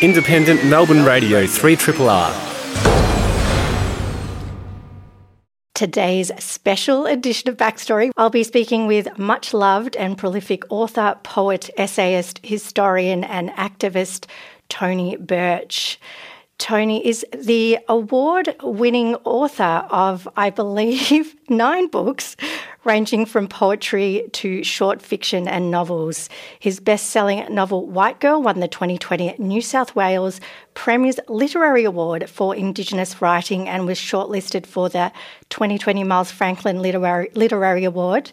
Independent Melbourne Radio 3 Triple R. Today's special edition of Backstory, I'll be speaking with much loved and prolific author, poet, essayist, historian, and activist Tony Birch. Tony is the award winning author of, I believe, nine books, ranging from poetry to short fiction and novels. His best selling novel, White Girl, won the 2020 New South Wales Premier's Literary Award for Indigenous Writing and was shortlisted for the 2020 Miles Franklin Literary, Literary Award.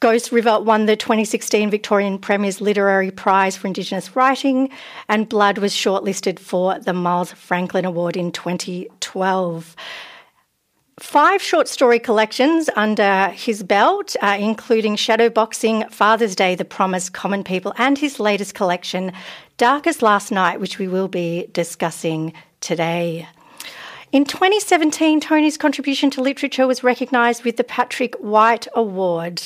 Ghost River won the 2016 Victorian Premier's Literary Prize for Indigenous Writing, and Blood was shortlisted for the Miles Franklin Award in 2012. Five short story collections under his belt, uh, including Shadowboxing, Father's Day, The Promise, Common People, and his latest collection, Dark as Last Night, which we will be discussing today. In 2017, Tony's contribution to literature was recognised with the Patrick White Award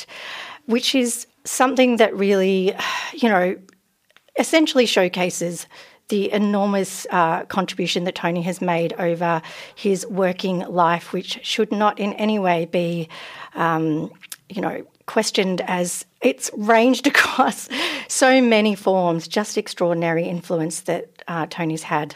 which is something that really, you know, essentially showcases the enormous uh, contribution that Tony has made over his working life, which should not in any way be, um, you know, questioned as it's ranged across so many forms, just extraordinary influence that uh, Tony's had.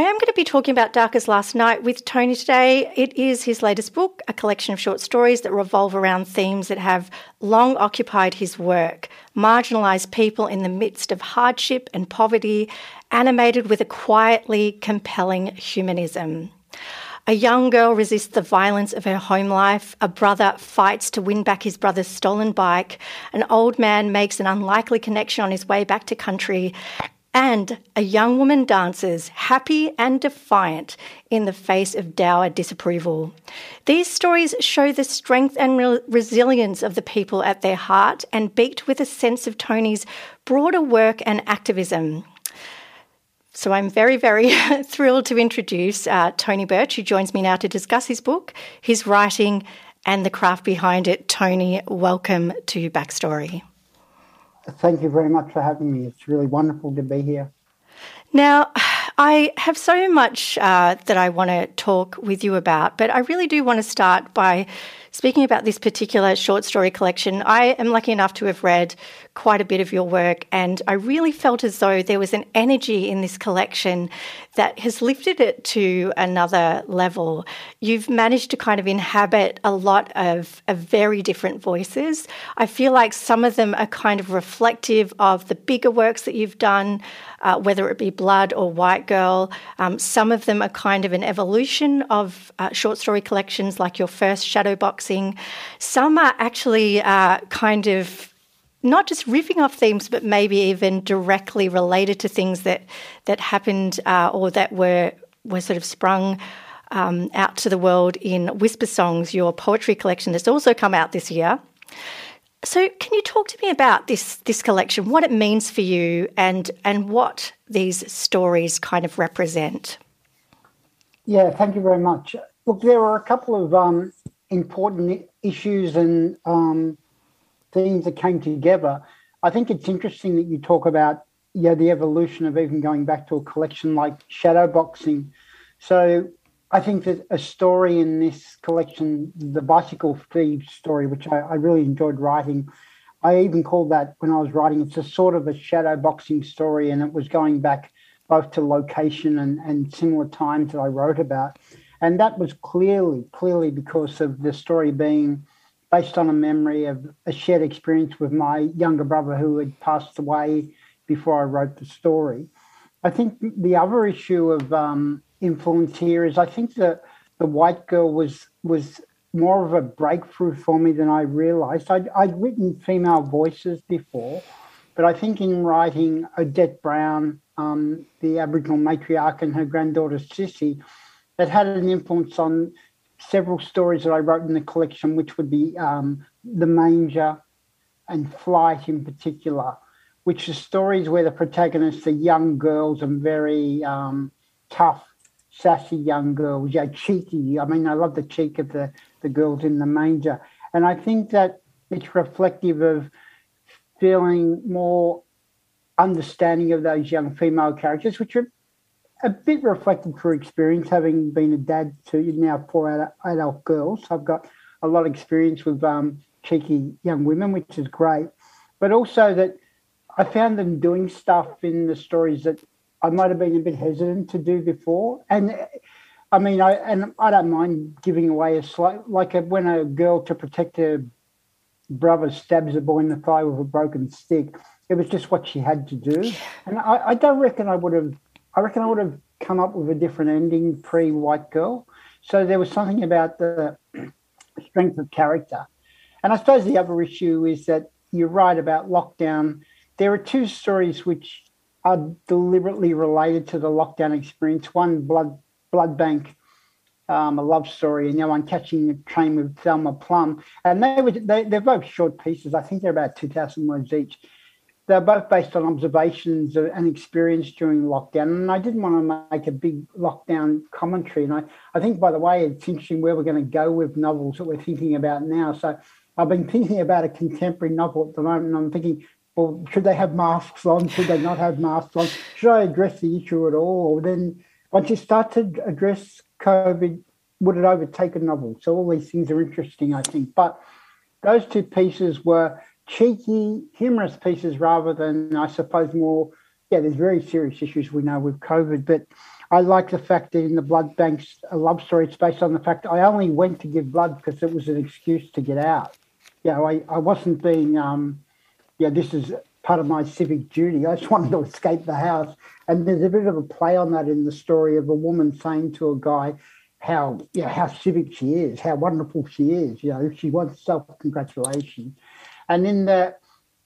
I am going to be talking about Dark as Last Night with Tony today. It is his latest book, a collection of short stories that revolve around themes that have long occupied his work marginalised people in the midst of hardship and poverty, animated with a quietly compelling humanism. A young girl resists the violence of her home life. A brother fights to win back his brother's stolen bike. An old man makes an unlikely connection on his way back to country and a young woman dances, happy and defiant in the face of dour disapproval. These stories show the strength and re- resilience of the people at their heart and beat with a sense of Tony's broader work and activism. So I'm very, very thrilled to introduce uh, Tony Birch, who joins me now to discuss his book, his writing, and the craft behind it. Tony, welcome to Backstory. Thank you very much for having me. It's really wonderful to be here. Now, I have so much uh, that I want to talk with you about, but I really do want to start by speaking about this particular short story collection. I am lucky enough to have read quite a bit of your work, and I really felt as though there was an energy in this collection that has lifted it to another level. You've managed to kind of inhabit a lot of, of very different voices. I feel like some of them are kind of reflective of the bigger works that you've done, uh, whether it be Blood or White Girl. Um, some of them are kind of an evolution of uh, short story collections, like your first Shadowboxing. Some are actually uh, kind of not just riffing off themes, but maybe even directly related to things that that happened uh, or that were were sort of sprung um, out to the world in Whisper Songs, your poetry collection that's also come out this year. So, can you talk to me about this this collection, what it means for you, and and what these stories kind of represent? Yeah, thank you very much. Look, there are a couple of um, important issues and um, themes that came together. I think it's interesting that you talk about yeah the evolution of even going back to a collection like shadowboxing. So I think that a story in this collection, the bicycle thieves story, which I, I really enjoyed writing, I even called that when I was writing. It's a sort of a shadowboxing story, and it was going back both to location and, and similar times that I wrote about. And that was clearly, clearly because of the story being based on a memory of a shared experience with my younger brother who had passed away before I wrote the story. I think the other issue of um, influence here is I think that the white girl was was more of a breakthrough for me than I realized. I'd, I'd written female voices before, but I think in writing Odette Brown um, the Aboriginal matriarch and her granddaughter Sissy, that had an influence on several stories that I wrote in the collection, which would be um, The Manger and Flight in particular, which are stories where the protagonists are young girls and very um, tough, sassy young girls, yeah, cheeky. I mean, I love the cheek of the, the girls in The Manger. And I think that it's reflective of feeling more understanding of those young female characters, which are a bit reflective through experience, having been a dad to now four adult girls. I've got a lot of experience with um, cheeky young women, which is great. But also that I found them doing stuff in the stories that I might have been a bit hesitant to do before. And I mean, I and I don't mind giving away a slight, like a, when a girl to protect her brother stabs a boy in the thigh with a broken stick. It was just what she had to do, and I, I don't reckon I would have. I reckon I would have come up with a different ending pre White Girl. So there was something about the strength of character, and I suppose the other issue is that you're right about lockdown. There are two stories which are deliberately related to the lockdown experience. One, Blood Blood Bank, um, a love story, and the other one, Catching a Train with Thelma Plum. And they were they, they're both short pieces. I think they're about two thousand words each. They're both based on observations and experience during lockdown. And I didn't want to make a big lockdown commentary. And I, I think, by the way, it's interesting where we're going to go with novels that we're thinking about now. So I've been thinking about a contemporary novel at the moment, and I'm thinking, well, should they have masks on? Should they not have masks on? Should I address the issue at all? Then once you start to address COVID, would it overtake a novel? So all these things are interesting, I think. But those two pieces were cheeky, humorous pieces rather than, I suppose, more. Yeah, there's very serious issues we know with COVID, but I like the fact that in the blood banks, a love story, it's based on the fact I only went to give blood because it was an excuse to get out. You know, I, I wasn't being, um, yeah, this is part of my civic duty. I just wanted to escape the house. And there's a bit of a play on that in the story of a woman saying to a guy how, you know, how civic she is, how wonderful she is. You know, she wants self congratulation. And in the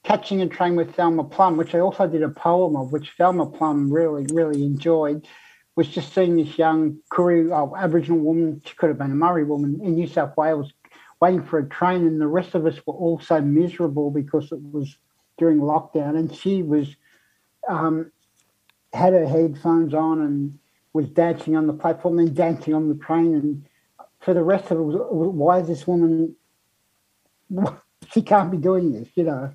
Catching a Train with Thelma Plum, which I also did a poem of, which Thelma Plum really, really enjoyed, was just seeing this young Koori, oh, Aboriginal woman, she could have been a Murri woman in New South Wales, waiting for a train, and the rest of us were all so miserable because it was during lockdown, and she was um, had her headphones on and was dancing on the platform, then dancing on the train, and for the rest of it, was, why is this woman? She can't be doing this, you know.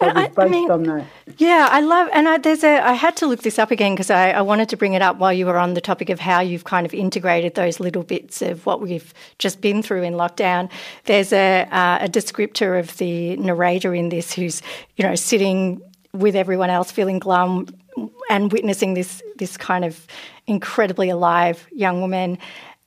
Based I mean, on that. Yeah, I love, and I, there's a. I had to look this up again because I, I, wanted to bring it up while you were on the topic of how you've kind of integrated those little bits of what we've just been through in lockdown. There's a uh, a descriptor of the narrator in this who's you know sitting with everyone else, feeling glum and witnessing this this kind of incredibly alive young woman,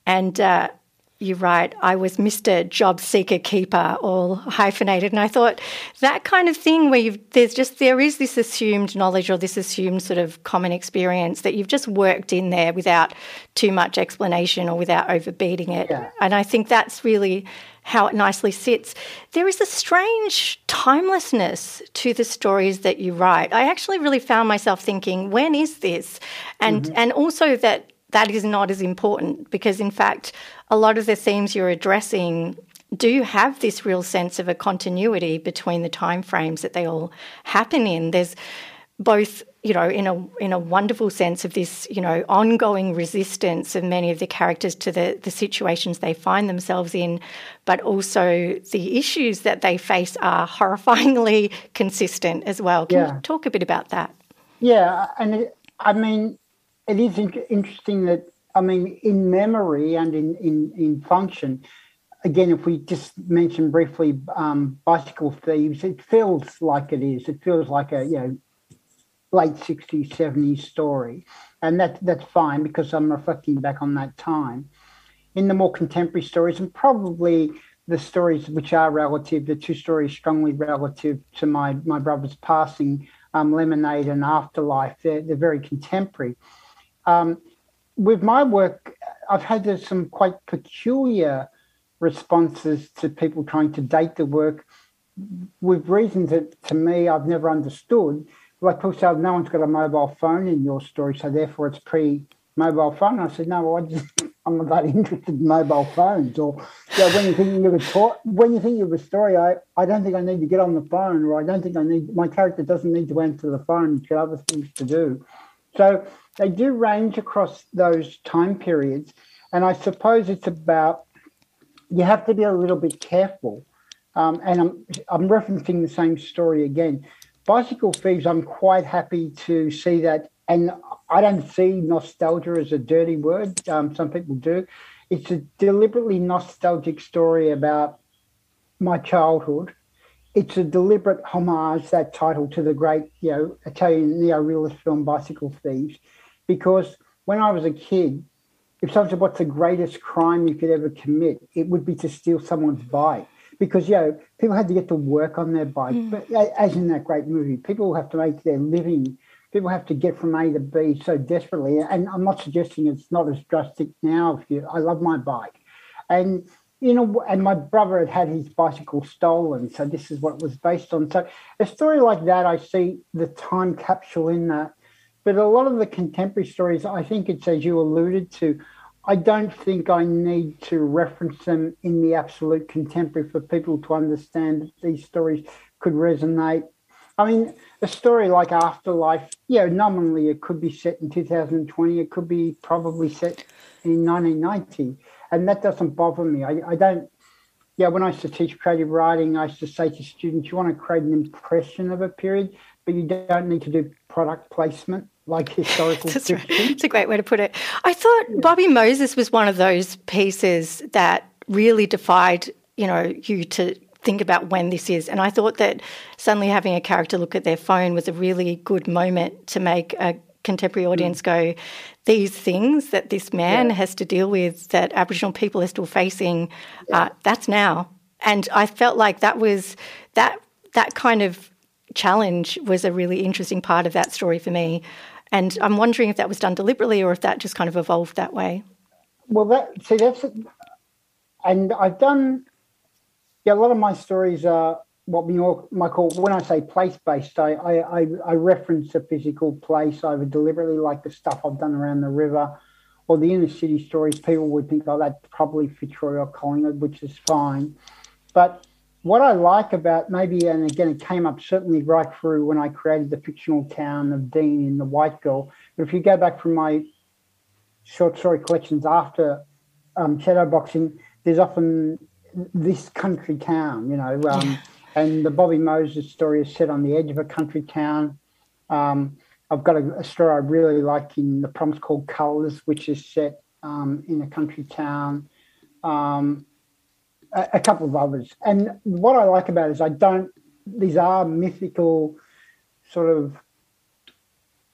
and. Uh, you're right. I was Mr. Job Seeker Keeper, all hyphenated. And I thought that kind of thing where there's just, there is this assumed knowledge or this assumed sort of common experience that you've just worked in there without too much explanation or without overbeating it. Yeah. And I think that's really how it nicely sits. There is a strange timelessness to the stories that you write. I actually really found myself thinking, when is this? And, mm-hmm. and also that that is not as important because, in fact, a lot of the themes you're addressing do have this real sense of a continuity between the time frames that they all happen in. There's both, you know, in a in a wonderful sense of this, you know, ongoing resistance of many of the characters to the, the situations they find themselves in, but also the issues that they face are horrifyingly consistent as well. Can yeah. you talk a bit about that? Yeah, and it, I mean, it is interesting that I mean, in memory and in in, in function. Again, if we just mention briefly um, bicycle thieves, it feels like it is. It feels like a you know late 60s, 70s story. And that that's fine because I'm reflecting back on that time. In the more contemporary stories, and probably the stories which are relative, the two stories strongly relative to my, my brother's passing, um, Lemonade and Afterlife, they're, they're very contemporary. Um, with my work, I've had uh, some quite peculiar responses to people trying to date the work with reasons that to me I've never understood. like people say, no one's got a mobile phone in your story, so therefore it's pre-mobile phone. I said, no, I just I'm not that interested in mobile phones. Or yeah, when you think of a talk, when you think a story, I, I don't think I need to get on the phone, or I don't think I need my character doesn't need to answer the phone. He's got other things to do. So they do range across those time periods, and I suppose it's about you have to be a little bit careful. Um, and I'm I'm referencing the same story again. Bicycle thieves. I'm quite happy to see that and I don't see nostalgia as a dirty word. Um, some people do. It's a deliberately nostalgic story about my childhood. It's a deliberate homage, that title, to the great, you know, Italian neo-realist film Bicycle Thieves, because when I was a kid, if someone said, "What's the greatest crime you could ever commit?" it would be to steal someone's bike, because you know people had to get to work on their bike. Mm. But as in that great movie, people have to make their living people have to get from A to B so desperately. And I'm not suggesting it's not as drastic now. If you, I love my bike, and you know, and my brother had had his bicycle stolen, so this is what it was based on. So a story like that, I see the time capsule in that. But a lot of the contemporary stories, I think it's as you alluded to. I don't think I need to reference them in the absolute contemporary for people to understand that these stories could resonate I mean, a story like Afterlife, yeah, nominally it could be set in 2020, it could be probably set in 1990, and that doesn't bother me. I, I don't, yeah, when I used to teach creative writing, I used to say to students, you want to create an impression of a period, but you don't need to do product placement like historical That's fiction. Right. It's a great way to put it. I thought yeah. Bobby Moses was one of those pieces that really defied, you know, you to think about when this is. And I thought that suddenly having a character look at their phone was a really good moment to make a contemporary hmm. audience go, these things that this man yeah. has to deal with, that Aboriginal people are still facing, yeah. uh, that's now. And I felt like that was that that kind of challenge was a really interesting part of that story for me. And I'm wondering if that was done deliberately or if that just kind of evolved that way. Well, that see that's, and I've done yeah, a lot of my stories are what call, when I say place based, I, I, I, reference a physical place either deliberately, like the stuff I've done around the river, or the inner city stories. People would think, oh, that's probably Fitzroy or Collingwood, which is fine. But what I like about maybe, and again, it came up certainly right through when I created the fictional town of Dean in The White Girl. But if you go back from my short story collections after um, shadowboxing, there's often this country town, you know. Um. And the Bobby Moses story is set on the edge of a country town. Um, I've got a, a, story I really like in The Promise called Colours, which is set um, in a country town. Um, a, a, couple of others. And what I like about it is I don't, these are mythical sort of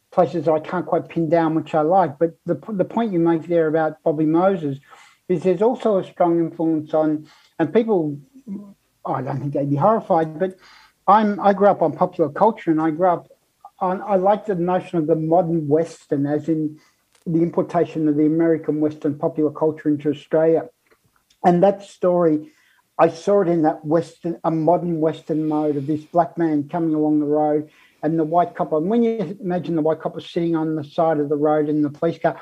places I can't quite pin down, which I like. But the, the point you make there about Bobby Moses is there's also a strong influence on and people, I don't think they'd be horrified, but I'm I grew up on popular culture, and I grew up on I like the notion of the modern Western, as in the importation of the American Western popular culture into Australia, and that story. I saw it in that Western, a modern Western mode of this black man coming along the road and the white copper. And when you imagine the white copper sitting on the side of the road in the police car,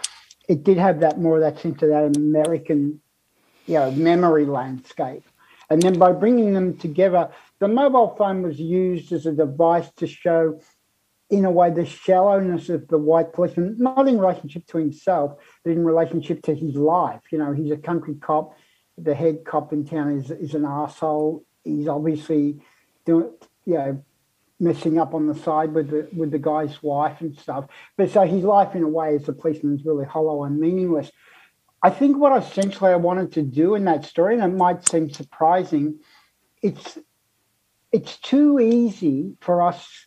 it did have that more of that sense of that American you know, memory landscape. And then by bringing them together, the mobile phone was used as a device to show, in a way, the shallowness of the white policeman, not in relationship to himself, but in relationship to his life. You know, he's a country cop. The head cop in town is, is an asshole. He's obviously doing, you know, messing up on the side with the with the guy's wife and stuff. But so his life, in a way, as a policeman, is really hollow and meaningless. I think what essentially I wanted to do in that story, and it might seem surprising, it's it's too easy for us.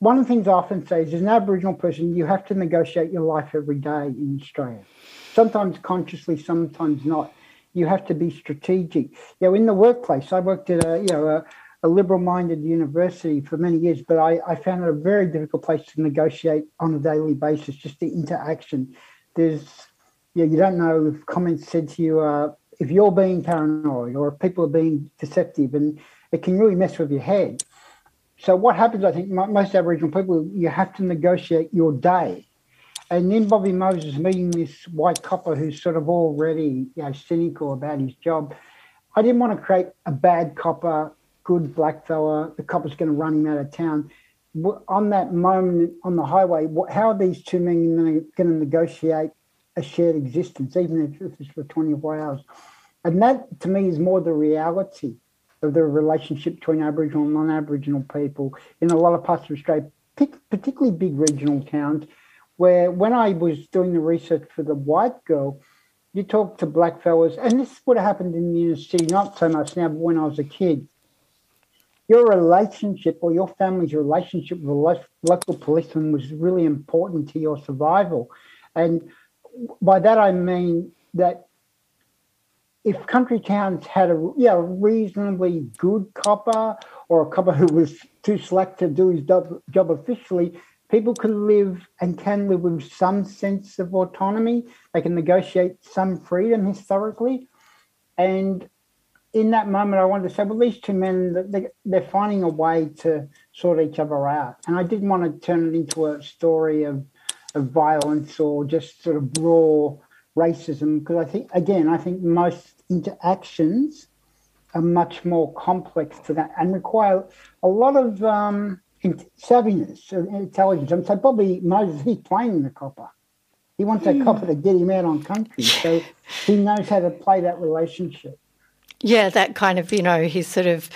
One of the things I often say is, as an Aboriginal person, you have to negotiate your life every day in Australia. Sometimes consciously, sometimes not. You have to be strategic. You know, in the workplace, I worked at a you know a, a liberal-minded university for many years, but I, I found it a very difficult place to negotiate on a daily basis. Just the interaction there's yeah, you don't know if comments said to you uh, if you're being paranoid or if people are being deceptive, and it can really mess with your head. so what happens? I think most Aboriginal people, you have to negotiate your day. And then Bobby Moses meeting this white copper who's sort of already you know, cynical about his job. I didn't want to create a bad copper, good black fella. The copper's going to run him out of town. On that moment on the highway, how are these two men going to negotiate a shared existence, even if it's for 24 hours? And that, to me, is more the reality of the relationship between Aboriginal and non-Aboriginal people in a lot of parts of Australia, particularly big regional towns, where when I was doing the research for the white girl, you talk to black fellas, and this would have happened in the inner city, not so much now, but when I was a kid. Your relationship or your family's relationship with a local policeman was really important to your survival. And by that I mean that if country towns had a yeah reasonably good copper or a copper who was too slack to do his job, job officially, people could live and can live with some sense of autonomy. They can negotiate some freedom historically, and in that moment, I wanted to say, well, these two men they, they're finding a way to sort each other out, and I didn't want to turn it into a story of of violence or just sort of raw racism because I think again I think most interactions are much more complex to that and require a lot of um, savviness and intelligence. And so Bobby Moses, he's playing the copper. He wants that mm. copper to get him out on country. So he knows how to play that relationship. Yeah, that kind of, you know, he's sort of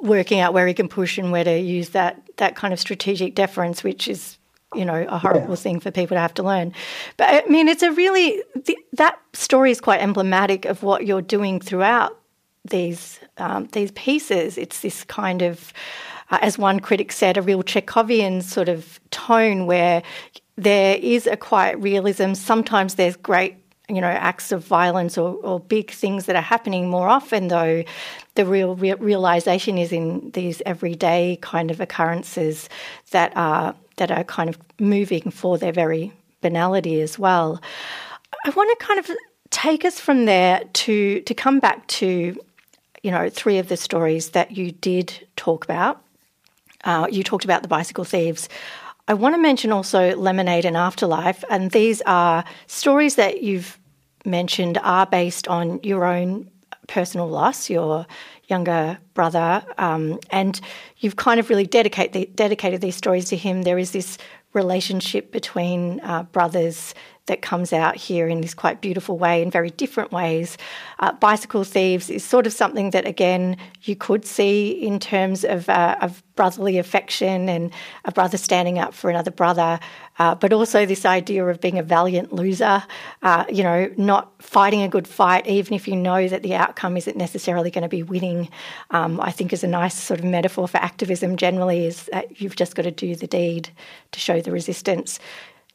working out where he can push and where to use that that kind of strategic deference, which is you know a horrible yeah. thing for people to have to learn. But I mean, it's a really that story is quite emblematic of what you're doing throughout these um, these pieces. It's this kind of, uh, as one critic said, a real Chekhovian sort of tone where there is a quiet realism. Sometimes there's great you know acts of violence or, or big things that are happening more often though the real re- realization is in these everyday kind of occurrences that are that are kind of moving for their very banality as well. I want to kind of take us from there to to come back to you know three of the stories that you did talk about. Uh, you talked about the bicycle thieves. I want to mention also Lemonade and Afterlife, and these are stories that you've mentioned are based on your own personal loss, your younger brother, um, and you've kind of really dedicate the, dedicated these stories to him. There is this relationship between uh, brothers that comes out here in this quite beautiful way in very different ways. Uh, Bicycle Thieves is sort of something that, again, you could see in terms of, uh, of brotherly affection and a brother standing up for another brother, uh, but also this idea of being a valiant loser, uh, you know, not fighting a good fight, even if you know that the outcome isn't necessarily going to be winning. Um, I think is a nice sort of metaphor for activism generally, is that you've just got to do the deed to show the resistance.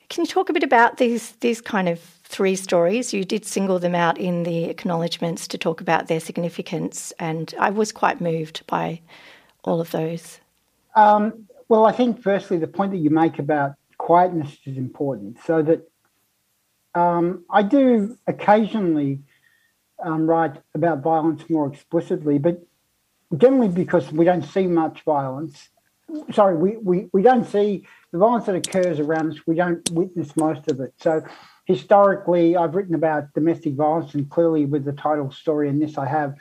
Can you talk a bit about these these kind of three stories? You did single them out in the acknowledgements to talk about their significance, and I was quite moved by all of those. Um, well, I think firstly the point that you make about quietness is important, so that um, I do occasionally um, write about violence more explicitly, but generally because we don't see much violence. Sorry, we, we, we don't see the violence that occurs around us, we don't witness most of it. So historically, I've written about domestic violence, and clearly with the title story in this, I have.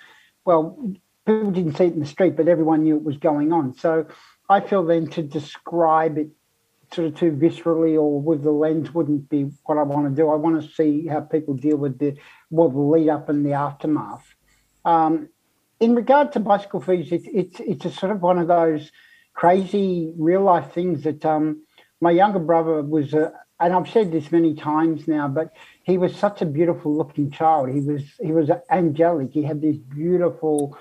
Well, people didn't see it in the street, but everyone knew it was going on. So I feel then to describe it sort of too viscerally or with the lens wouldn't be what I want to do. I want to see how people deal with the well the lead up and the aftermath. Um, in regard to bicycle thieves, it's it's it's a sort of one of those crazy real life things that um, my younger brother was, uh, and I've said this many times now, but he was such a beautiful looking child. He was he was angelic. He had these beautiful,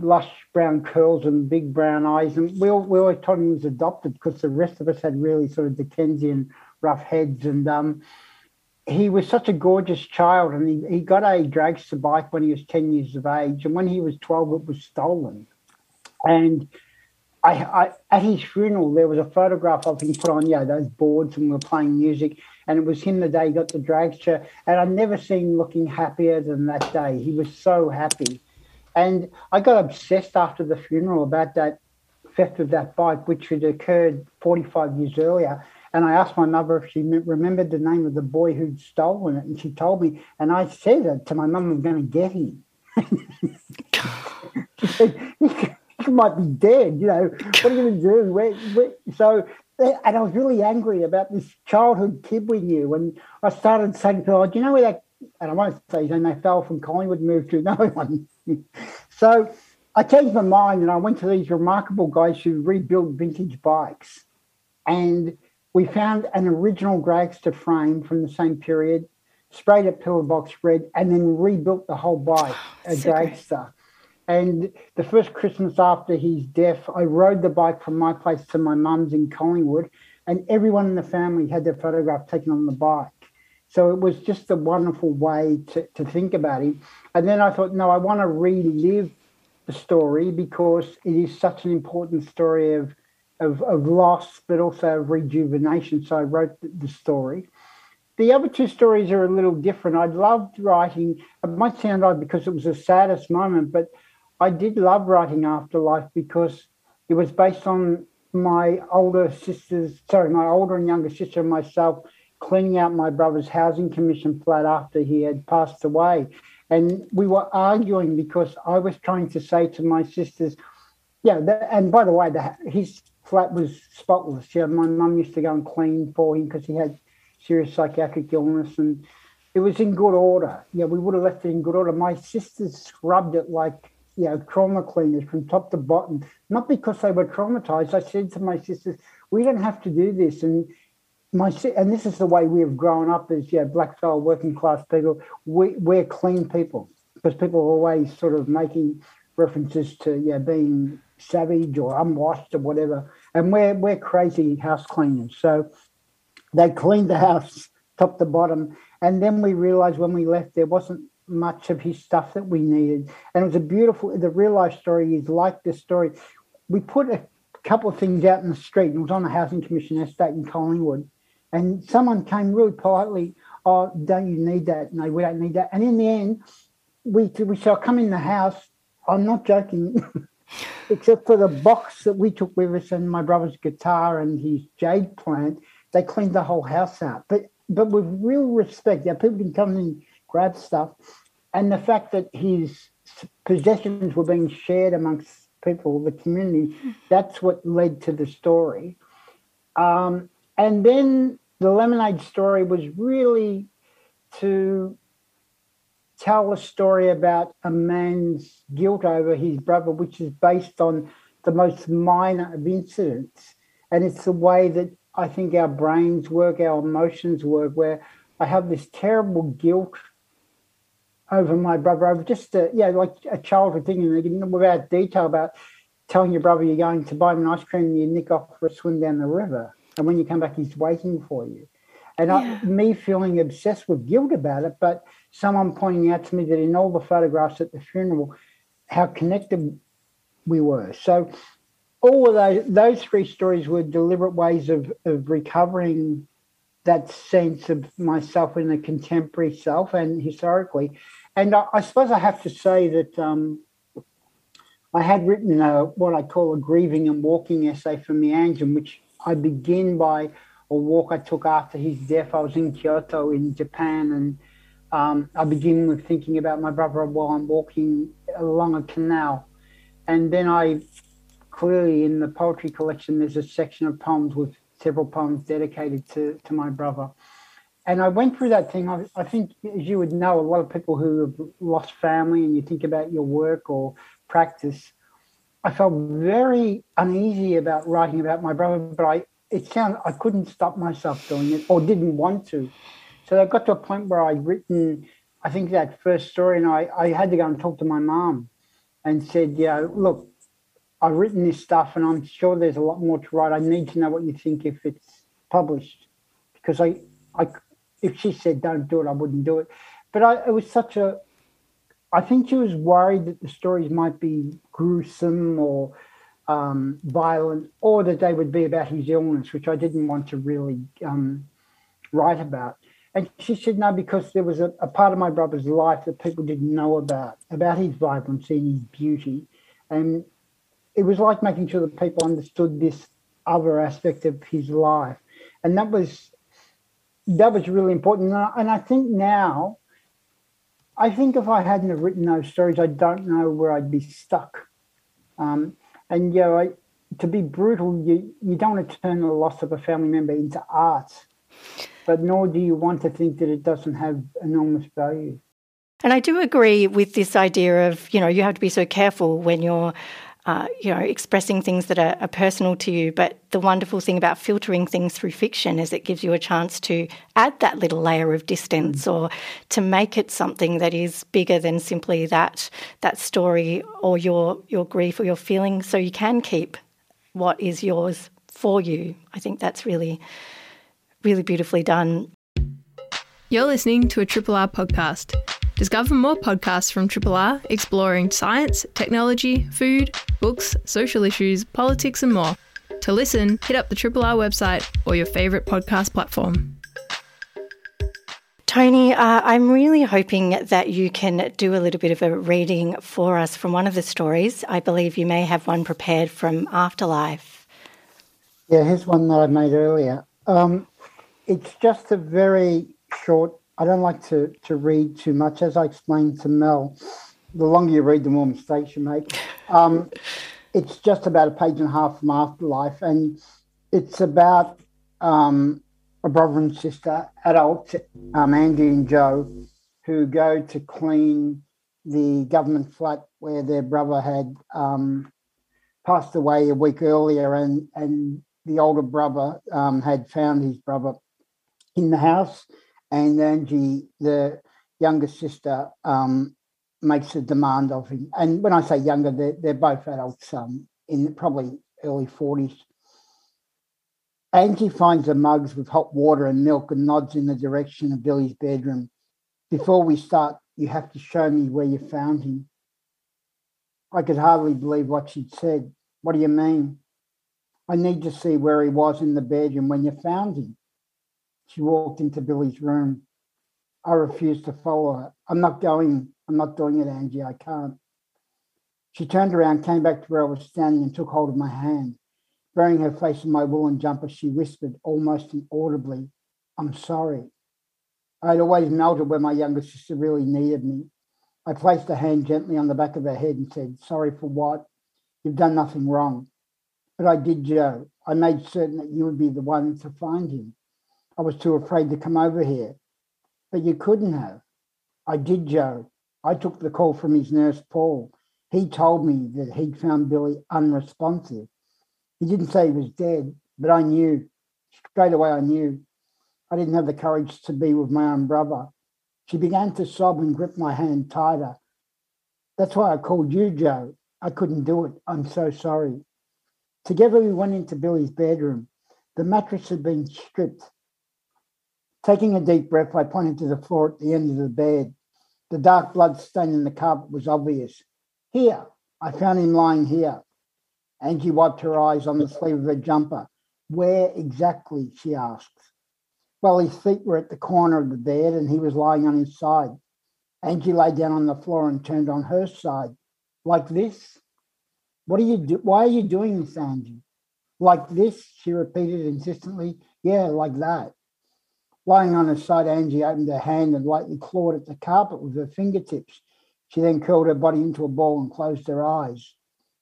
lush brown curls and big brown eyes, and we all, we always thought he was adopted because the rest of us had really sort of Dickensian rough heads, and um, he was such a gorgeous child, and he, he got a dragster bike when he was ten years of age, and when he was twelve, it was stolen, and I, I, at his funeral, there was a photograph of him put on, yeah, those boards, and we were playing music, and it was him the day he got the dragster, and I've never seen him looking happier than that day. He was so happy, and I got obsessed after the funeral about that theft of that bike, which had occurred 45 years earlier. And I asked my mother if she remembered the name of the boy who'd stolen it, and she told me. And I said to my mum, "I'm going to get him." she said, "You might be dead. You know what are you going to do?" Where, where? So, and I was really angry about this childhood kid we knew, and I started saying to oh, "Do you know where that?" And I won't say his name. They fell from Collingwood, and moved to no one. so I changed my mind, and I went to these remarkable guys who rebuilt vintage bikes, and we found an original dragster frame from the same period, sprayed it pillbox red, and then rebuilt the whole bike, a so dragster. And the first Christmas after his death, I rode the bike from my place to my mum's in Collingwood, and everyone in the family had their photograph taken on the bike. So it was just a wonderful way to, to think about him. And then I thought, no, I want to relive the story because it is such an important story of of, of loss, but also of rejuvenation. So I wrote the, the story. The other two stories are a little different. I loved writing, it might sound odd because it was the saddest moment, but I did love writing Afterlife because it was based on my older sisters, sorry, my older and younger sister and myself cleaning out my brother's housing commission flat after he had passed away. And we were arguing because I was trying to say to my sisters, yeah, and by the way, the, his flat was spotless. Yeah, my mum used to go and clean for him because he had serious psychiatric illness and it was in good order. Yeah, we would have left it in good order. My sisters scrubbed it like, you know, trauma cleaners from top to bottom, not because they were traumatized. I said to my sisters, we don't have to do this. And my and this is the way we have grown up as yeah, black fellow working class people. We, we're clean people because people are always sort of making references to yeah being savage or unwashed or whatever. And we're we're crazy house cleaners. So they cleaned the house top to bottom. And then we realized when we left there wasn't much of his stuff that we needed. And it was a beautiful the real life story is like this story. We put a couple of things out in the street and it was on the housing commission estate in Collingwood. And someone came really politely, Oh, don't you need that? No, we don't need that. And in the end, we we shall come in the house. I'm not joking. except for the box that we took with us and my brother's guitar and his jade plant, they cleaned the whole house out. But but with real respect, yeah, people can come and grab stuff, and the fact that his possessions were being shared amongst people, the community, that's what led to the story. Um, and then the lemonade story was really to tell a story about a man's guilt over his brother, which is based on the most minor of incidents. And it's the way that I think our brains work, our emotions work, where I have this terrible guilt over my brother, over just a, yeah, like a childhood thing, and without detail about telling your brother you're going to buy him an ice cream and you nick off for a swim down the river. And when you come back, he's waiting for you. And yeah. I, me feeling obsessed with guilt about it, but someone pointing out to me that in all the photographs at the funeral, how connected we were. So all of those those three stories were deliberate ways of, of recovering that sense of myself in the contemporary self and historically. And I, I suppose I have to say that um, I had written a, what I call a grieving and walking essay for Meanjin, which I begin by a walk I took after his death. I was in Kyoto in Japan and um, I begin with thinking about my brother while I'm walking along a canal. And then I clearly in the poetry collection, there's a section of poems with several poems dedicated to, to my brother. And I went through that thing. I, I think, as you would know, a lot of people who have lost family and you think about your work or practice, I felt very uneasy about writing about my brother, but I it sounded I couldn't stop myself doing it or didn't want to. So I got to a point where I'd written, I think that first story, and I, I had to go and talk to my mom and said, yeah, look, I've written this stuff and I'm sure there's a lot more to write. I need to know what you think if it's published. Because I, I if she said don't do it, I wouldn't do it. But I, it was such a, I think she was worried that the stories might be gruesome or um, violent or that they would be about his illness, which I didn't want to really um, write about. And she said, no, because there was a, a, part of my brother's life that people didn't know about, about his vibrancy and his beauty. And it was like making sure that people understood this other aspect of his life, and that was that was really important. And I, and I think now, I think if I hadn't have written those stories, I don't know where I'd be stuck. Um, and know, I, to be brutal, you you don't want to turn the loss of a family member into art, but nor do you want to think that it doesn't have enormous value. And I do agree with this idea of, you know, you have to be so careful when you're, uh, you know, expressing things that are, are, personal to you. But the wonderful thing about filtering things through fiction is it gives you a chance to add that little layer of distance mm. or to make it something that is bigger than simply that that story or your your grief or your feelings. So you can keep what is yours for you. I think that's really, really beautifully done. You're listening to a Triple R podcast. Discover more podcasts from Triple R exploring science, technology, food, books, social issues, politics, and more. To listen, hit up the Triple R website or your favourite podcast platform. Tony, uh, I'm really hoping that you can do a little bit of a reading for us from one of the stories. I believe you may have one prepared from Afterlife. Yeah, here's one that I made earlier. Um, it's just a very short I don't like to, to read too much. As I explained to Mel, the longer you read, the more mistakes you make. Um, it's just about a page and a half from Afterlife, and it's about um, a brother and sister, adult, um, Angie and Joe, who go to clean the government flat where their brother had um, passed away a week earlier, and, and the older brother um, had found his brother in the house and Angie, the younger sister, um, makes a demand of him. And when I say younger, they're, they're both adults um, in probably early 40s. Angie finds the mugs with hot water and milk and nods in the direction of Billy's bedroom. Before we start, you have to show me where you found him. I could hardly believe what she'd said. What do you mean? I need to see where he was in the bedroom when you found him. She walked into Billy's room. I refused to follow her. I'm not going. I'm not doing it, Angie. I can't. She turned around, came back to where I was standing, and took hold of my hand. Burying her face in my woolen jumper, she whispered almost inaudibly, I'm sorry. I had always melted where my younger sister really needed me. I placed a hand gently on the back of her head and said, Sorry for what? You've done nothing wrong. But I did, Joe. I made certain that you would be the one to find him. I was too afraid to come over here. But you couldn't have. I did, Joe. I took the call from his nurse, Paul. He told me that he'd found Billy unresponsive. He didn't say he was dead, but I knew. Straight away, I knew. I didn't have the courage to be with my own brother. She began to sob and grip my hand tighter. That's why I called you, Joe. I couldn't do it. I'm so sorry. Together, we went into Billy's bedroom. The mattress had been stripped. Taking a deep breath, I pointed to the floor at the end of the bed. The dark blood stain in the carpet was obvious. Here, I found him lying here. Angie wiped her eyes on the sleeve of her jumper. Where exactly? she asked. Well, his feet were at the corner of the bed and he was lying on his side. Angie lay down on the floor and turned on her side. Like this? What are you do? Why are you doing this, Angie? Like this? She repeated insistently. Yeah, like that. Lying on her side, Angie opened her hand and lightly clawed at the carpet with her fingertips. She then curled her body into a ball and closed her eyes.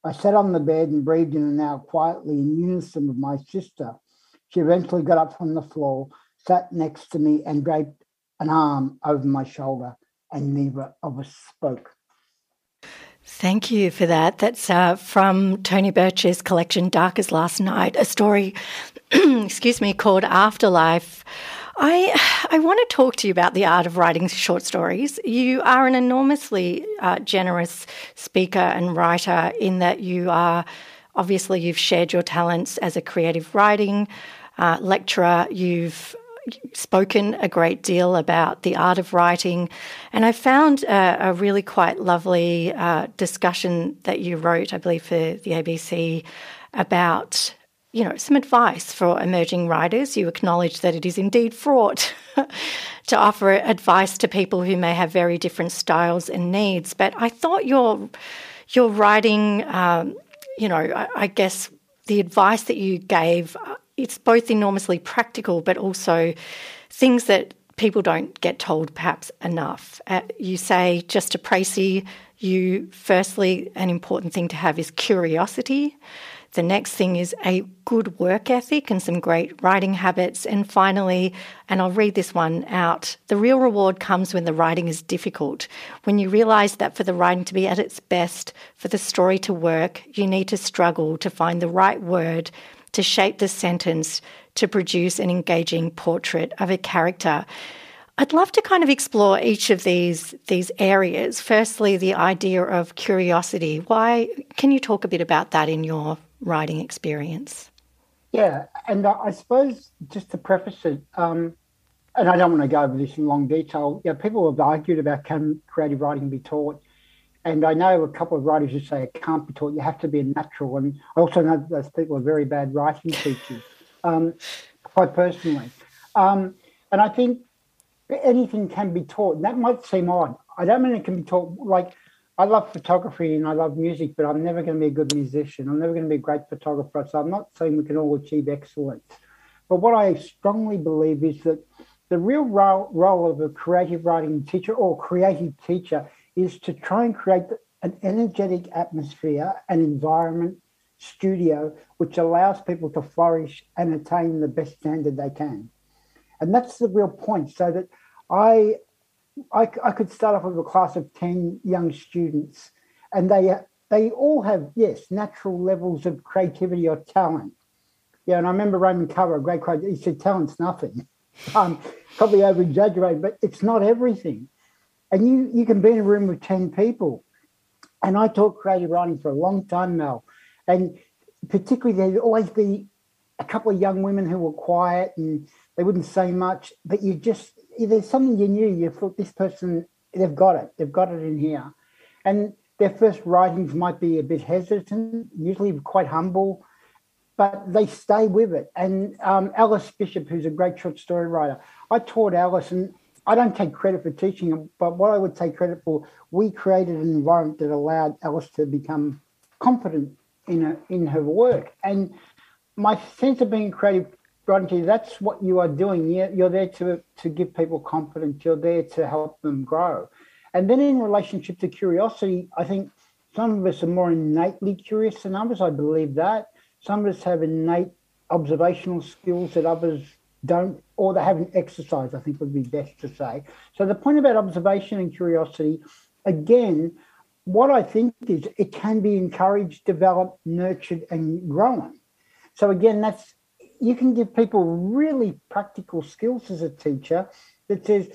I sat on the bed and breathed in and out quietly in unison with my sister. She eventually got up from the floor, sat next to me, and draped an arm over my shoulder, and neither of us spoke. Thank you for that. That's uh, from Tony Birch's collection, Dark as Last Night, a story, excuse me, called Afterlife. I I want to talk to you about the art of writing short stories. You are an enormously uh, generous speaker and writer in that you are obviously you've shared your talents as a creative writing uh, lecturer. You've spoken a great deal about the art of writing, and I found a, a really quite lovely uh, discussion that you wrote, I believe, for the ABC about you know, some advice for emerging writers. You acknowledge that it is indeed fraught to offer advice to people who may have very different styles and needs. But I thought your your writing, um, you know, I, I guess the advice that you gave, uh, it's both enormously practical, but also things that people don't get told perhaps enough. Uh, you say just to Précy, you firstly, an important thing to have is curiosity. The next thing is a good work ethic and some great writing habits. And finally, and I'll read this one out the real reward comes when the writing is difficult. When you realize that for the writing to be at its best, for the story to work, you need to struggle to find the right word to shape the sentence to produce an engaging portrait of a character. I'd love to kind of explore each of these these areas. Firstly, the idea of curiosity. Why can you talk a bit about that in your writing experience. Yeah, and I suppose just to preface it, um, and I don't want to go over this in long detail. Yeah, people have argued about can creative writing be taught, and I know a couple of writers who say it can't be taught. You have to be a natural, and I also know those people are very bad writing teachers, um, quite personally. Um, and I think anything can be taught, and that might seem odd. I don't mean it can be taught like I love photography and I love music, but I'm never going to be a good musician. I'm never going to be a great photographer. So I'm not saying we can all achieve excellence. But what I strongly believe is that the real role, of a creative writing teacher or creative teacher is to try and create an energetic atmosphere, an environment, studio, which allows people to flourish and attain the best standard they can. And that's the real point. So that I I, I could start off with a class of 10 young students, and they they all have, yes, natural levels of creativity or talent. Yeah, and I remember Raymond Carver, a great quote, he said, talent's nothing. Um, probably over exaggerated, but it's not everything. And you, you can be in a room with 10 people. And I taught creative writing for a long time now. And particularly, there'd always be a couple of young women who were quiet and they wouldn't say much, but you just there's something you knew. You thought this person, they've got it. They've got it in here. And their first writings might be a bit hesitant, usually quite humble, but they stay with it. And um, Alice Bishop, who's a great short story writer, I taught Alice, and I don't take credit for teaching but what I would take credit for, we created an environment that allowed Alice to become confident in in her work. And my sense of being creative Bronte, that's what you are doing. You're there to, to give people confidence. You're there to help them grow. And then in relationship to curiosity, I think some of us are more innately curious than others. I believe that. Some of us have innate observational skills that others don't, or they haven't exercised, I think would be best to say. So the point about observation and curiosity, again, what I think is it can be encouraged, developed, nurtured, and grown. So again, that's you can give people really practical skills as a teacher that says,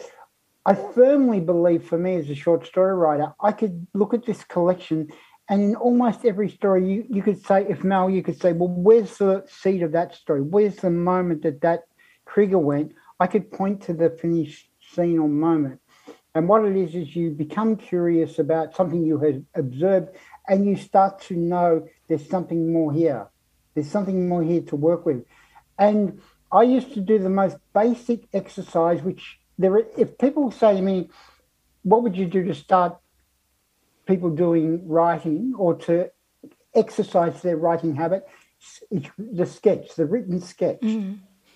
I firmly believe for me as a short story writer, I could look at this collection and in almost every story, you, you could say, if Mel, you could say, well, where's the seed of that story? Where's the moment that that trigger went? I could point to the finished scene or moment. And what it is, is you become curious about something you have observed and you start to know there's something more here. There's something more here to work with. And I used to do the most basic exercise, which there, if people say to me, what would you do to start people doing writing or to exercise their writing habit? It's the sketch, the written sketch. Mm-hmm.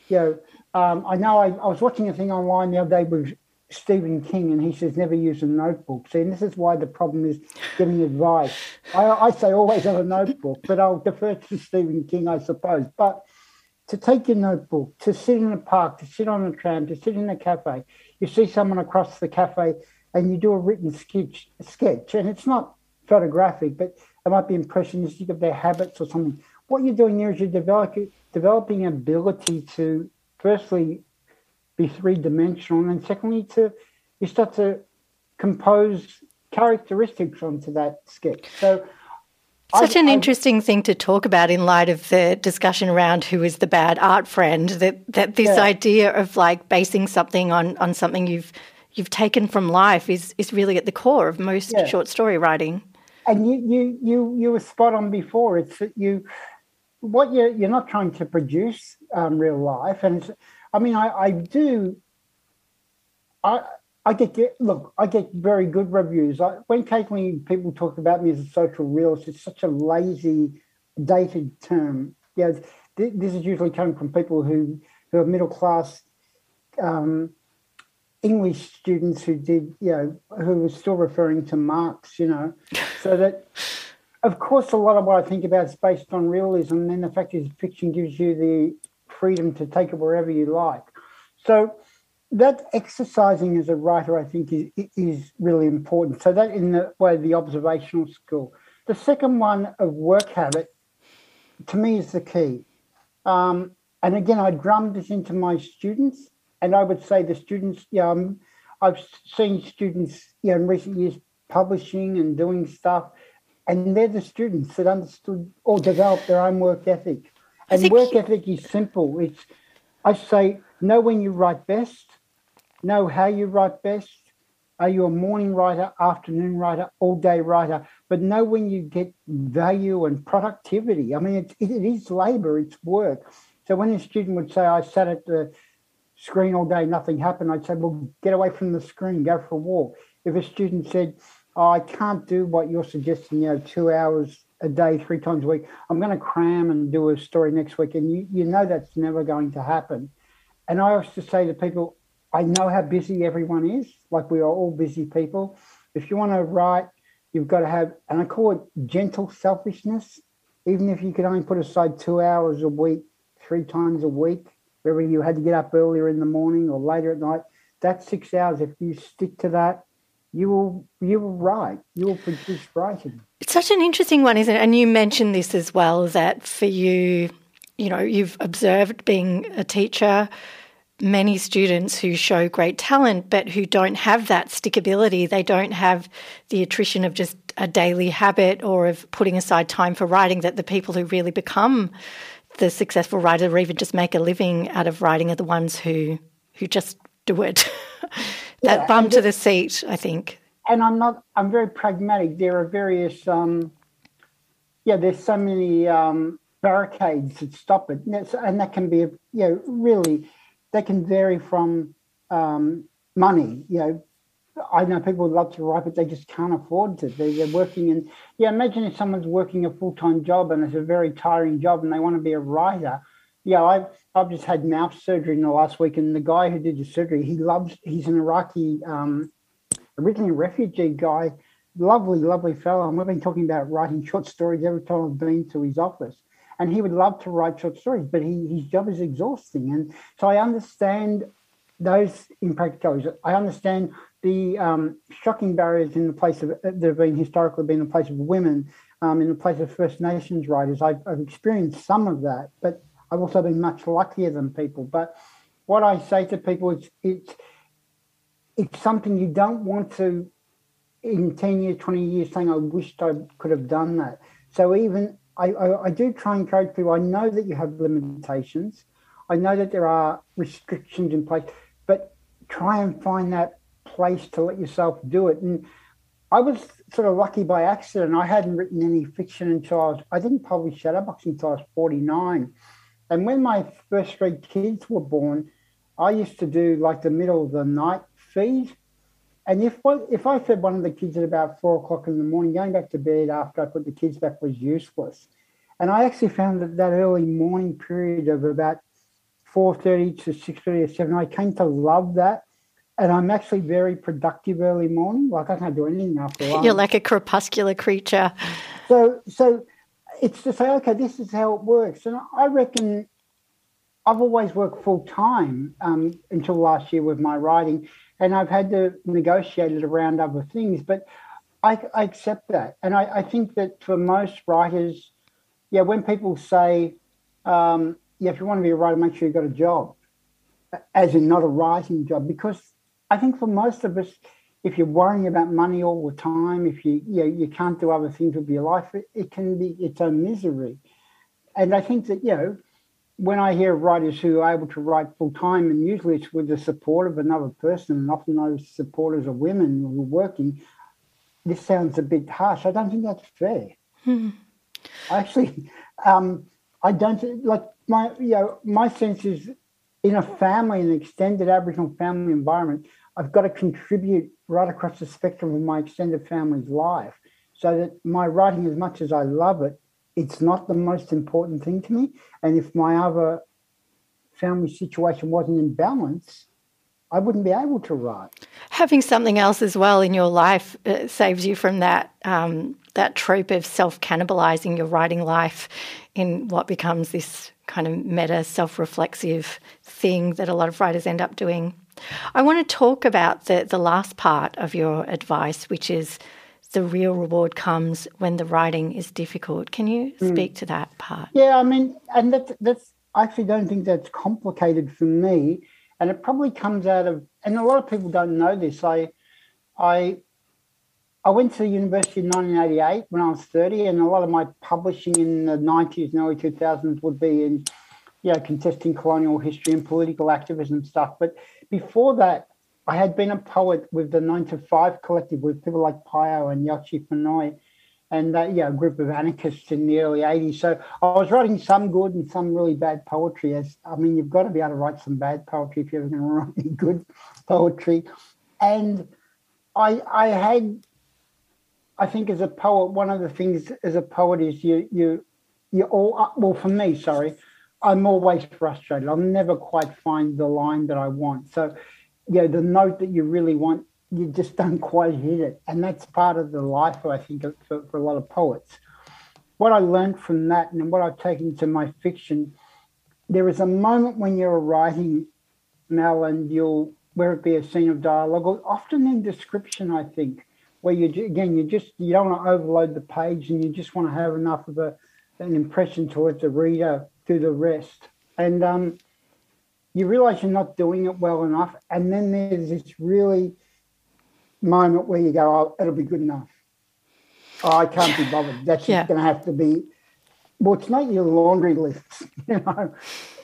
You know, um, I know I, I, was watching a thing online the other day with Stephen King, and he says never use a notebook. See, and this is why the problem is giving advice. I, I say always have a notebook, but I'll defer to Stephen King, I suppose. But to take your notebook, to sit in a park, to sit on a tram, to sit in a cafe. You see someone across the cafe and you do a written sketch, sketch and it's not photographic, but it might be impressionistic of their habits or something. What you're doing there is you're developing, developing ability to, firstly, be three dimensional, and secondly, to you start to compose characteristics onto that sketch. So such an I, interesting thing to talk about in light of the discussion around who is the bad art friend. That that this yeah. idea of like basing something on on something you've you've taken from life is is really at the core of most yeah. short story writing. And you you you you were spot on before. It's that you what you're you're not trying to produce um, real life, and I mean I I do. I I get, get look, I get very good reviews. I, when occasionally people talk about me as a social realist, it's such a lazy dated term. Yeah, th- this is usually coming from people who who are middle class um, English students who did, you know, who were still referring to Marx, you know, so that. Of course, a lot of what I think about is based on realism, and then the fact is, fiction gives you the freedom to take it wherever you like. So, that exercising as a writer, I think, is is really important. So that in the way the observational skill. The second one of work habit, to me, is the key. Um, and again, I drummed this into my students, and I would say the students, yeah, um, I've seen students, you know, in recent years publishing and doing stuff, and they're the students that understood or developed their own work ethic. And work ethic is simple. It's I say know when you write best, know how you write best. Are you a morning writer, afternoon writer, all day writer? But know when you get value and productivity. I mean, it, it is labor, it's work. So when a student would say, I sat at the screen all day, nothing happened, I'd say, well, get away from the screen, go for a walk. If a student said, oh, I can't do what you're suggesting, you know, two hours a day, three times a week, I'm going to cram and do a story next week. And you, you know that's never going to happen. And I used to say to people, I know how busy everyone is. Like we are all busy people. If you want to write, you've got to have, and I call it gentle selfishness. Even if you could only put aside two hours a week, three times a week, whether you had to get up earlier in the morning or later at night, that's six hours. If you stick to that, you will you will write. You will produce writing. It's such an interesting one, isn't it? And you mentioned this as well that for you, you know, you've observed being a teacher many students who show great talent but who don't have that stickability. They don't have the attrition of just a daily habit or of putting aside time for writing that the people who really become the successful writer or even just make a living out of writing are the ones who who just do it. that yeah, bum to the seat, I think. And I'm not I'm very pragmatic. There are various um yeah, there's so many um barricades that stop it. And, and that can be, you know, really they can vary from um, money. You know, I know people would love to write, but they just can't afford to. They, are working in, yeah, imagine if someone's working a full time job and it's a very tiring job and they want to be a writer. Yeah, I've, I've just had mouth surgery in the last week, and the guy who did the surgery, he loves, he's an Iraqi, um, originally a refugee guy, lovely, lovely fellow. And we've been talking about writing short stories every time I've been to his office and he would love to write short stories, but he, his job is exhausting. And so I understand those impracticalities. I understand the um, shocking barriers in the place of that have been historically been the place of women, um, in the place of First Nations writers. I've, I've experienced some of that, but I've also been much luckier than people. But what I say to people is it's it's something you don't want to in 10 years, 20 years saying, I wished I could have done that. So even I, I, I do try and encourage people. I know that you have limitations. I know that there are restrictions in place, but try and find that place to let yourself do it. And I was sort of lucky by accident. I hadn't written any fiction until I was, I didn't publish Shadowbox until I was 49. And when my first three kids were born, I used to do like the middle of the night feed. And if if I fed one of the kids at about four o'clock in the morning, going back to bed after I put the kids back was useless. And I actually found that that early morning period of about four thirty to six thirty or seven, I came to love that. And I'm actually very productive early morning. Like I can't do anything after lunch. You're like a crepuscular creature. So so it's to say, okay, this is how it works. And I reckon I've always worked full time um, until last year with my writing and I've had to negotiate it around other things. But I, I accept that, and I, I, think that for most writers, yeah, when people say, um, yeah, if you want to be a writer, make sure you've got a job, as in not a writing job, because I think for most of us, if you're worrying about money all the time, if you you, know, you can't do other things with your life, it, it can be its own misery. And I think that you know when I hear writers who are able to write full time, and usually it's with the support of another person, and often those supporters are women who are working, this sounds a bit harsh. I don't think that's fair. Hmm. Actually, um, I don't like my you know my sense is in a family, an extended Aboriginal family environment, I've got to contribute right across the spectrum of my extended family's life, so that my writing, as much as I love it, it's not the most important thing to me. And if my other family situation wasn't in balance, I wouldn't be able to write. Having something else as well in your life uh, saves you from that um, that trope of self cannibalizing your writing life in what becomes this kind of meta self reflexive thing that a lot of writers end up doing. I want to talk about the, the last part of your advice, which is the real reward comes when the writing is difficult. Can you hmm. speak mm. to that part? Yeah, I mean, and that's, that's, I actually don't think that's complicated for me. And it probably comes out of, and a lot of people don't know this. I, I, I went to the university in 1988 when I was 30, and a lot of my publishing in the 90s and early 2000s would be in, you know, contesting colonial history and political activism stuff. But before that, I had been a poet with the Nine to Five collective with people like Pio and Yachi Fanoy and uh, yeah, a group of anarchists in the early 80s. So I was writing some good and some really bad poetry. As I mean, you've got to be able to write some bad poetry if you're ever going to write any good poetry. And I I had I think as a poet, one of the things as a poet is you you you all well for me, sorry, I'm always frustrated. I'll never quite find the line that I want. So you know, the note that you really want, you just don't quite hit it. And that's part of the life, I think, for, for a lot of poets. What I learned from that and what I've taken to my fiction, there is a moment when you're writing, Mel, and you'll, where it be a scene of dialogue, or often in description, I think, where you, again, you just, you don't want to overload the page and you just want to have enough of a, an impression towards the reader do the rest. And um, you realize you're not doing it well enough. And then there's this really moment where you go, oh, it'll be good enough. Oh, I can't be bothered. That's yeah. going to have to be, well, it's not your laundry list, you know.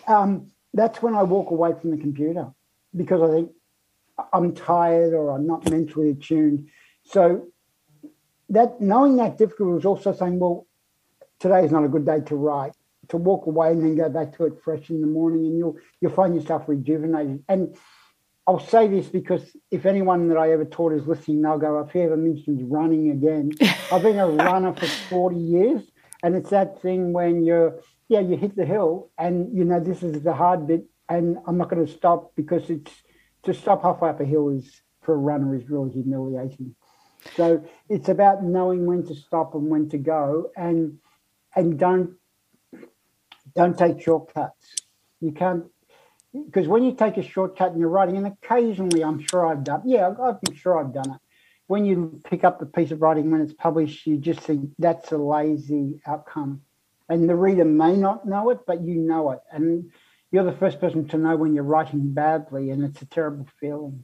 Um, that's when I walk away from the computer because I think I'm tired or I'm not mentally attuned. So that knowing that difficult is also saying, well, today is not a good day to write to walk away and then go back to it fresh in the morning, and you'll you'll find yourself rejuvenated. And I'll say this because if anyone that I ever taught is listening, they'll go, if he ever mentions running again, I've been a runner for 40 years. And it's that thing when you're, yeah, you hit the hill and, you know, this is the hard bit and I'm not going to stop because it's, to stop halfway up a hill is, for a runner, is really humiliating. So it's about knowing when to stop and when to go and, and don't don't take shortcuts. You can't, because when you take a shortcut and you're writing, and occasionally I'm sure I've done, yeah, I'm sure I've done it. When you pick up the piece of writing when it's published, you just think that's a lazy outcome. And the reader may not know it, but you know it. And you're the first person to know when you're writing badly, and it's a terrible feeling.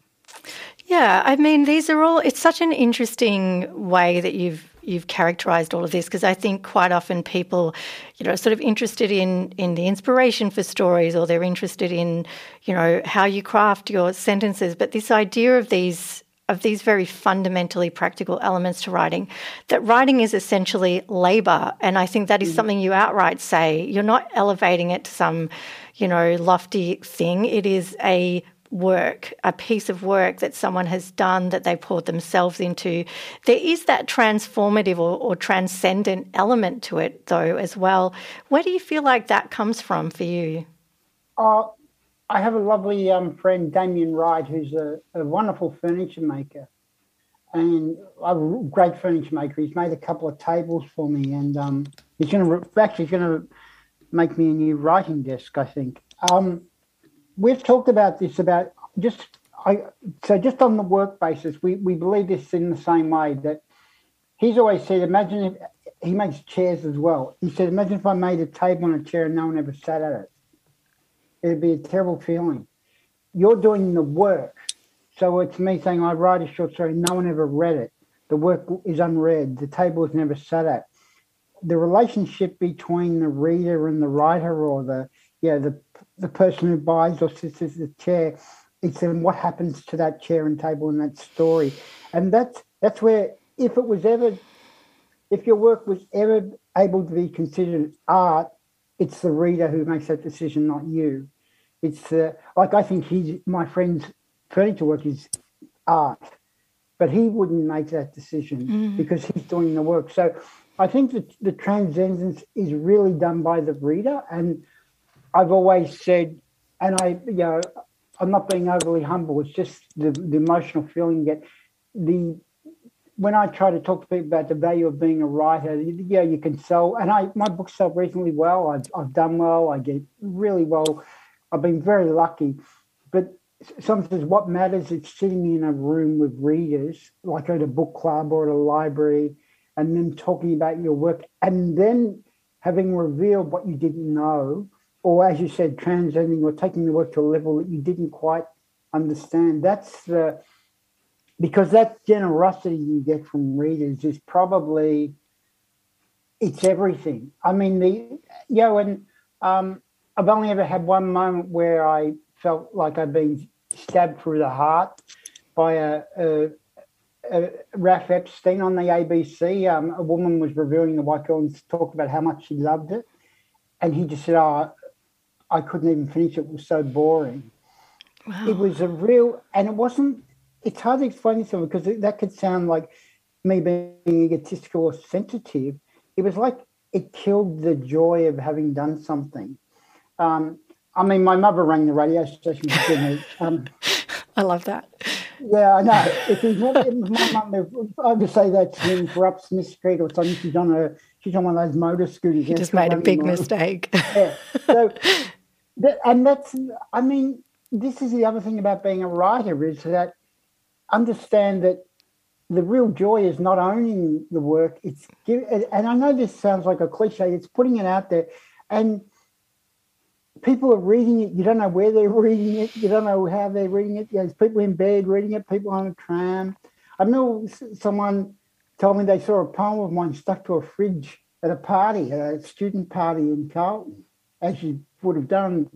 Yeah, I mean, these are all, it's such an interesting way that you've you've characterized all of this because I think quite often people, you know, sort of interested in in the inspiration for stories or they're interested in, you know, how you craft your sentences. But this idea of these of these very fundamentally practical elements to writing, that writing is essentially labor. And I think that is mm. something you outright say. You're not elevating it to some, you know, lofty thing. It is a work, a piece of work that someone has done that they poured themselves into. There is that transformative or, or transcendent element to it, though, as well. Where do you feel like that comes from for you? Uh, I have a lovely um, friend, Damien Wright, who's a, a wonderful furniture maker and a great furniture maker. He's made a couple of tables for me, and um, he's going to actually going to make me a new writing desk. I think. Um, we've talked about this about just I so just on the work basis, we, we believe this in the same way that he's always said, imagine if he makes chairs as well. He said, imagine if I made a table and a chair and no one ever sat at it. It'd be a terrible feeling. You're doing the work. So it's me saying, I write a short story, no one ever read it. The work is unread. The table is never sat at. The relationship between the reader and the writer or the yeah, the the person who buys or sits in the chair, it's then what happens to that chair and table in that story. And that's that's where if it was ever if your work was ever able to be considered art, it's the reader who makes that decision, not you. It's the like I think he's my friend's furniture work is art, but he wouldn't make that decision mm. because he's doing the work. So I think that the transcendence is really done by the reader. And I've always said, and I, you know, I'm not being overly humble. It's just the, the emotional feeling that. The when I try to talk to people about the value of being a writer, yeah, you can sell, and I my books sell reasonably well. I've, I've done well. I get really well. I've been very lucky, but sometimes what matters is sitting in a room with readers, like at a book club or at a library, and then talking about your work, and then having revealed what you didn't know, or as you said, transcending or taking the work to a level that you didn't quite understand. That's the because that generosity you get from readers is probably it's everything. I mean, the you know, and um, I've only ever had one moment where I felt like I'd been stabbed through the heart by a, a, a Epstein on the ABC. Um, a woman was reviewing the White Girl and talked about how much she loved it, and he just said, "Oh, I couldn't even finish it. It was so boring." Wow. It was a real, and it wasn't. It's hard to explain to because that could sound like me being egotistical or sensitive. It was like it killed the joy of having done something. Um, I mean, my mother rang the radio station for me. Um, I love that. Yeah, I know. If he's not, if my mum, I would say that to him for up Smith Street or something. She's on a, she's on one of those motor scooters. He just made a big mistake. yeah. So, that, and that's, I mean, this is the other thing about being a writer is that understand that the real joy is not owning the work. It's give, and I know this sounds like a cliche. It's putting it out there, and people are reading it. You don't know where they're reading it. You don't know how they're reading it. There's people in bed reading it, people on a tram. I know someone told me they saw a poem of mine stuck to a fridge at a party, at a student party in Carlton, as you would have done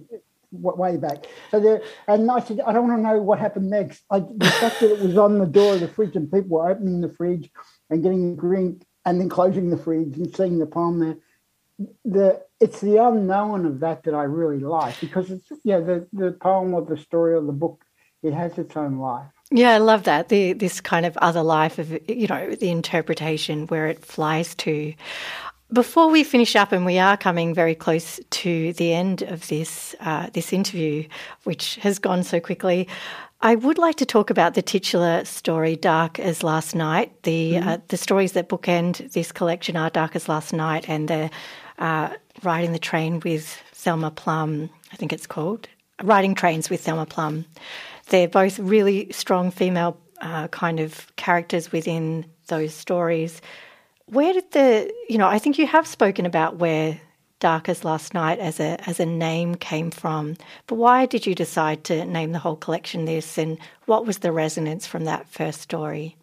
way back. So there, and I said, I don't want to know what happened next. I, the fact that it was on the door of the fridge and people were opening the fridge and getting a drink and then closing the fridge and seeing the poem there the it's the unknown of that that I really like because it's yeah the the poem or the story or the book it has its own life. Yeah, I love that the this kind of other life of you know the interpretation where it flies to. Before we finish up, and we are coming very close to the end of this uh, this interview, which has gone so quickly, I would like to talk about the titular story, "Dark as Last Night." The mm-hmm. uh, the stories that bookend this collection are "Dark as Last Night" and the uh, riding the train with Thelma Plum, I think it's called, Riding Trains with Thelma Plum. They're both really strong female uh, kind of characters within those stories. Where did the, you know, I think you have spoken about where Dark as Last Night as a as a name came from, but why did you decide to name the whole collection this, and what was the resonance from that first story?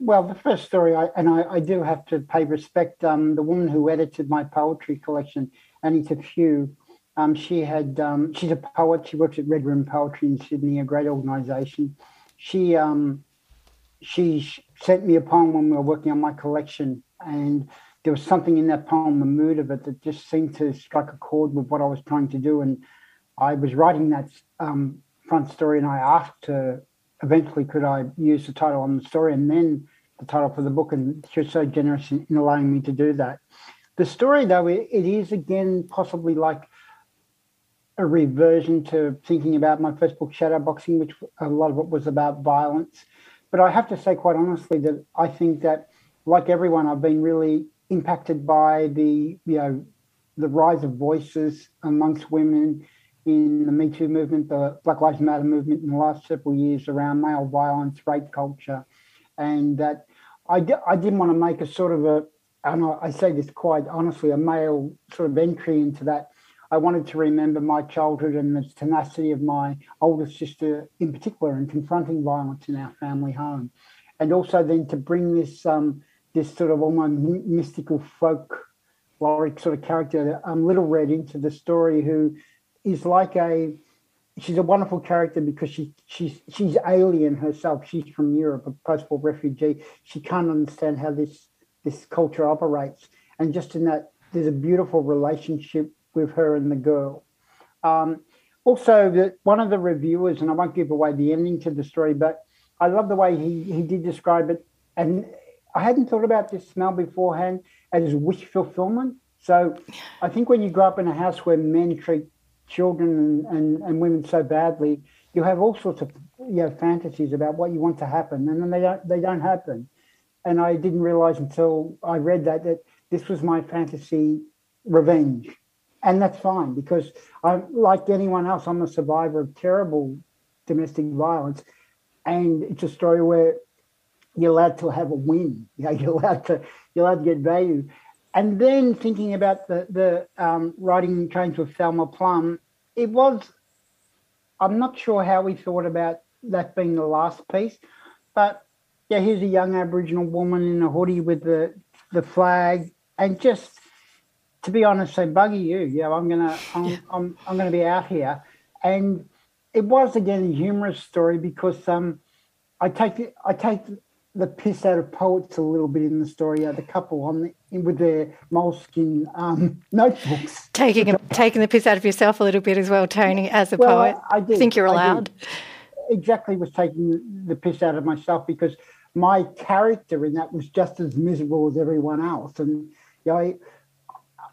Well, the first story, I, and I, I, do have to pay respect. Um, the woman who edited my poetry collection, Anita Few, um, she had um, she's a poet. She works at Red Room Poetry in Sydney, a great organisation. She um, she sent me a poem when we were working on my collection, and there was something in that poem, the mood of it, that just seemed to strike a chord with what I was trying to do. And I was writing that um, front story, and I asked her eventually could I use the title on the story and then the title for the book, and she was so generous in, in allowing me to do that. The story, though, it, it is again possibly like a reversion to thinking about my first book, Shadowboxing, which a lot of it was about violence. But I have to say, quite honestly, that I think that, like everyone, I've been really impacted by the you know the rise of voices amongst women in the Me Too movement, the Black Lives Matter movement in the last several years around male violence, rape culture, and that I, I didn't want to make a sort of a, and I say this quite honestly, a male sort of entry into that. I wanted to remember my childhood and the tenacity of my older sister in particular in confronting violence in our family home. And also then to bring this um, this sort of almost mystical folk lyric sort of character, um, Little Red, into the story, who is like a she's a wonderful character because she she's she's alien herself. She's from Europe, a post-war refugee. She can't understand how this this culture operates, and just in that, there's a beautiful relationship with her and the girl. Um, also, the, one of the reviewers, and I won't give away the ending to the story, but I love the way he he did describe it, and I hadn't thought about this smell beforehand. as wish fulfillment. So I think when you grow up in a house where men treat children and, and, and women so badly, you have all sorts of you know, fantasies about what you want to happen, and then they don't they don't happen. And I didn't realize until I read that that this was my fantasy revenge, and that's fine because I'm like anyone else. I'm a survivor of terrible domestic violence, and it's a story where you're allowed to have a win. You know, you're allowed to you're allowed to get value. And then thinking about the the um, riding trains with Thelma Plum, it was. I'm not sure how we thought about that being the last piece, but yeah, here's a young Aboriginal woman in a hoodie with the the flag, and just to be honest, say buggy you, yeah, I'm gonna I'm, yeah. I'm, I'm gonna be out here, and it was again a humorous story because um, I take I take the piss out of poets a little bit in the story. Uh, the couple on the, with their moleskin um, notebooks, taking a, taking the piss out of yourself a little bit as well, Tony, as a well, poet. I, I, did. think you're allowed. Exactly, was taking the piss out of myself because my character in that was just as miserable as everyone else, and you know, I,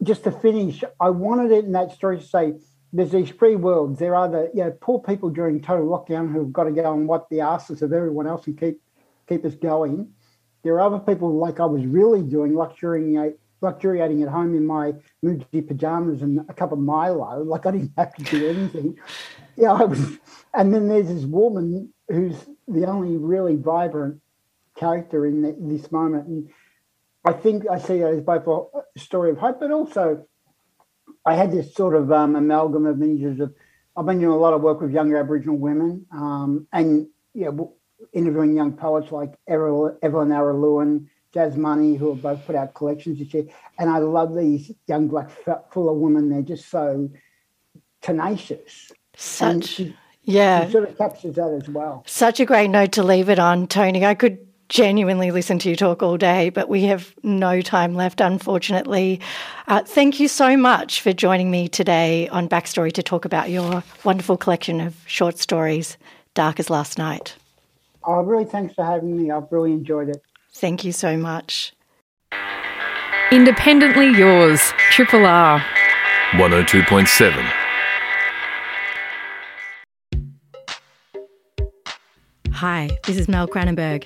just to finish, I wanted it in that story to say there's these free worlds. There are the you know, poor people during total lockdown who've got to go and wipe the asses of everyone else and keep keep us going. There are other people like I was really doing, luxuriating, luxuriating at home in my Muji pajamas and a cup of Milo. Like I didn't have to do anything. Yeah, I was. And then there's this woman who's the only really vibrant character in the, this moment. And I think I see it as both a story of hope, but also I had this sort of um, amalgam of images of I've been doing a lot of work with younger Aboriginal women, um, and yeah, interviewing young poets like Evelyn Araluen, Jazz Money, who have both put out collections this year. And I love these young black fuller women. They're just so tenacious. Such, she, yeah. She sort of captures that as well. Such a great note to leave it on, Tony. I could genuinely listen to you talk all day, but we have no time left, unfortunately. Uh, thank you so much for joining me today on Backstory to talk about your wonderful collection of short stories, Dark as Last Night. Oh, really, thanks for having me. I've really enjoyed it. Thank you so much. Independently yours, Triple R. 102.7. Hi, this is Mel Cranenburgh.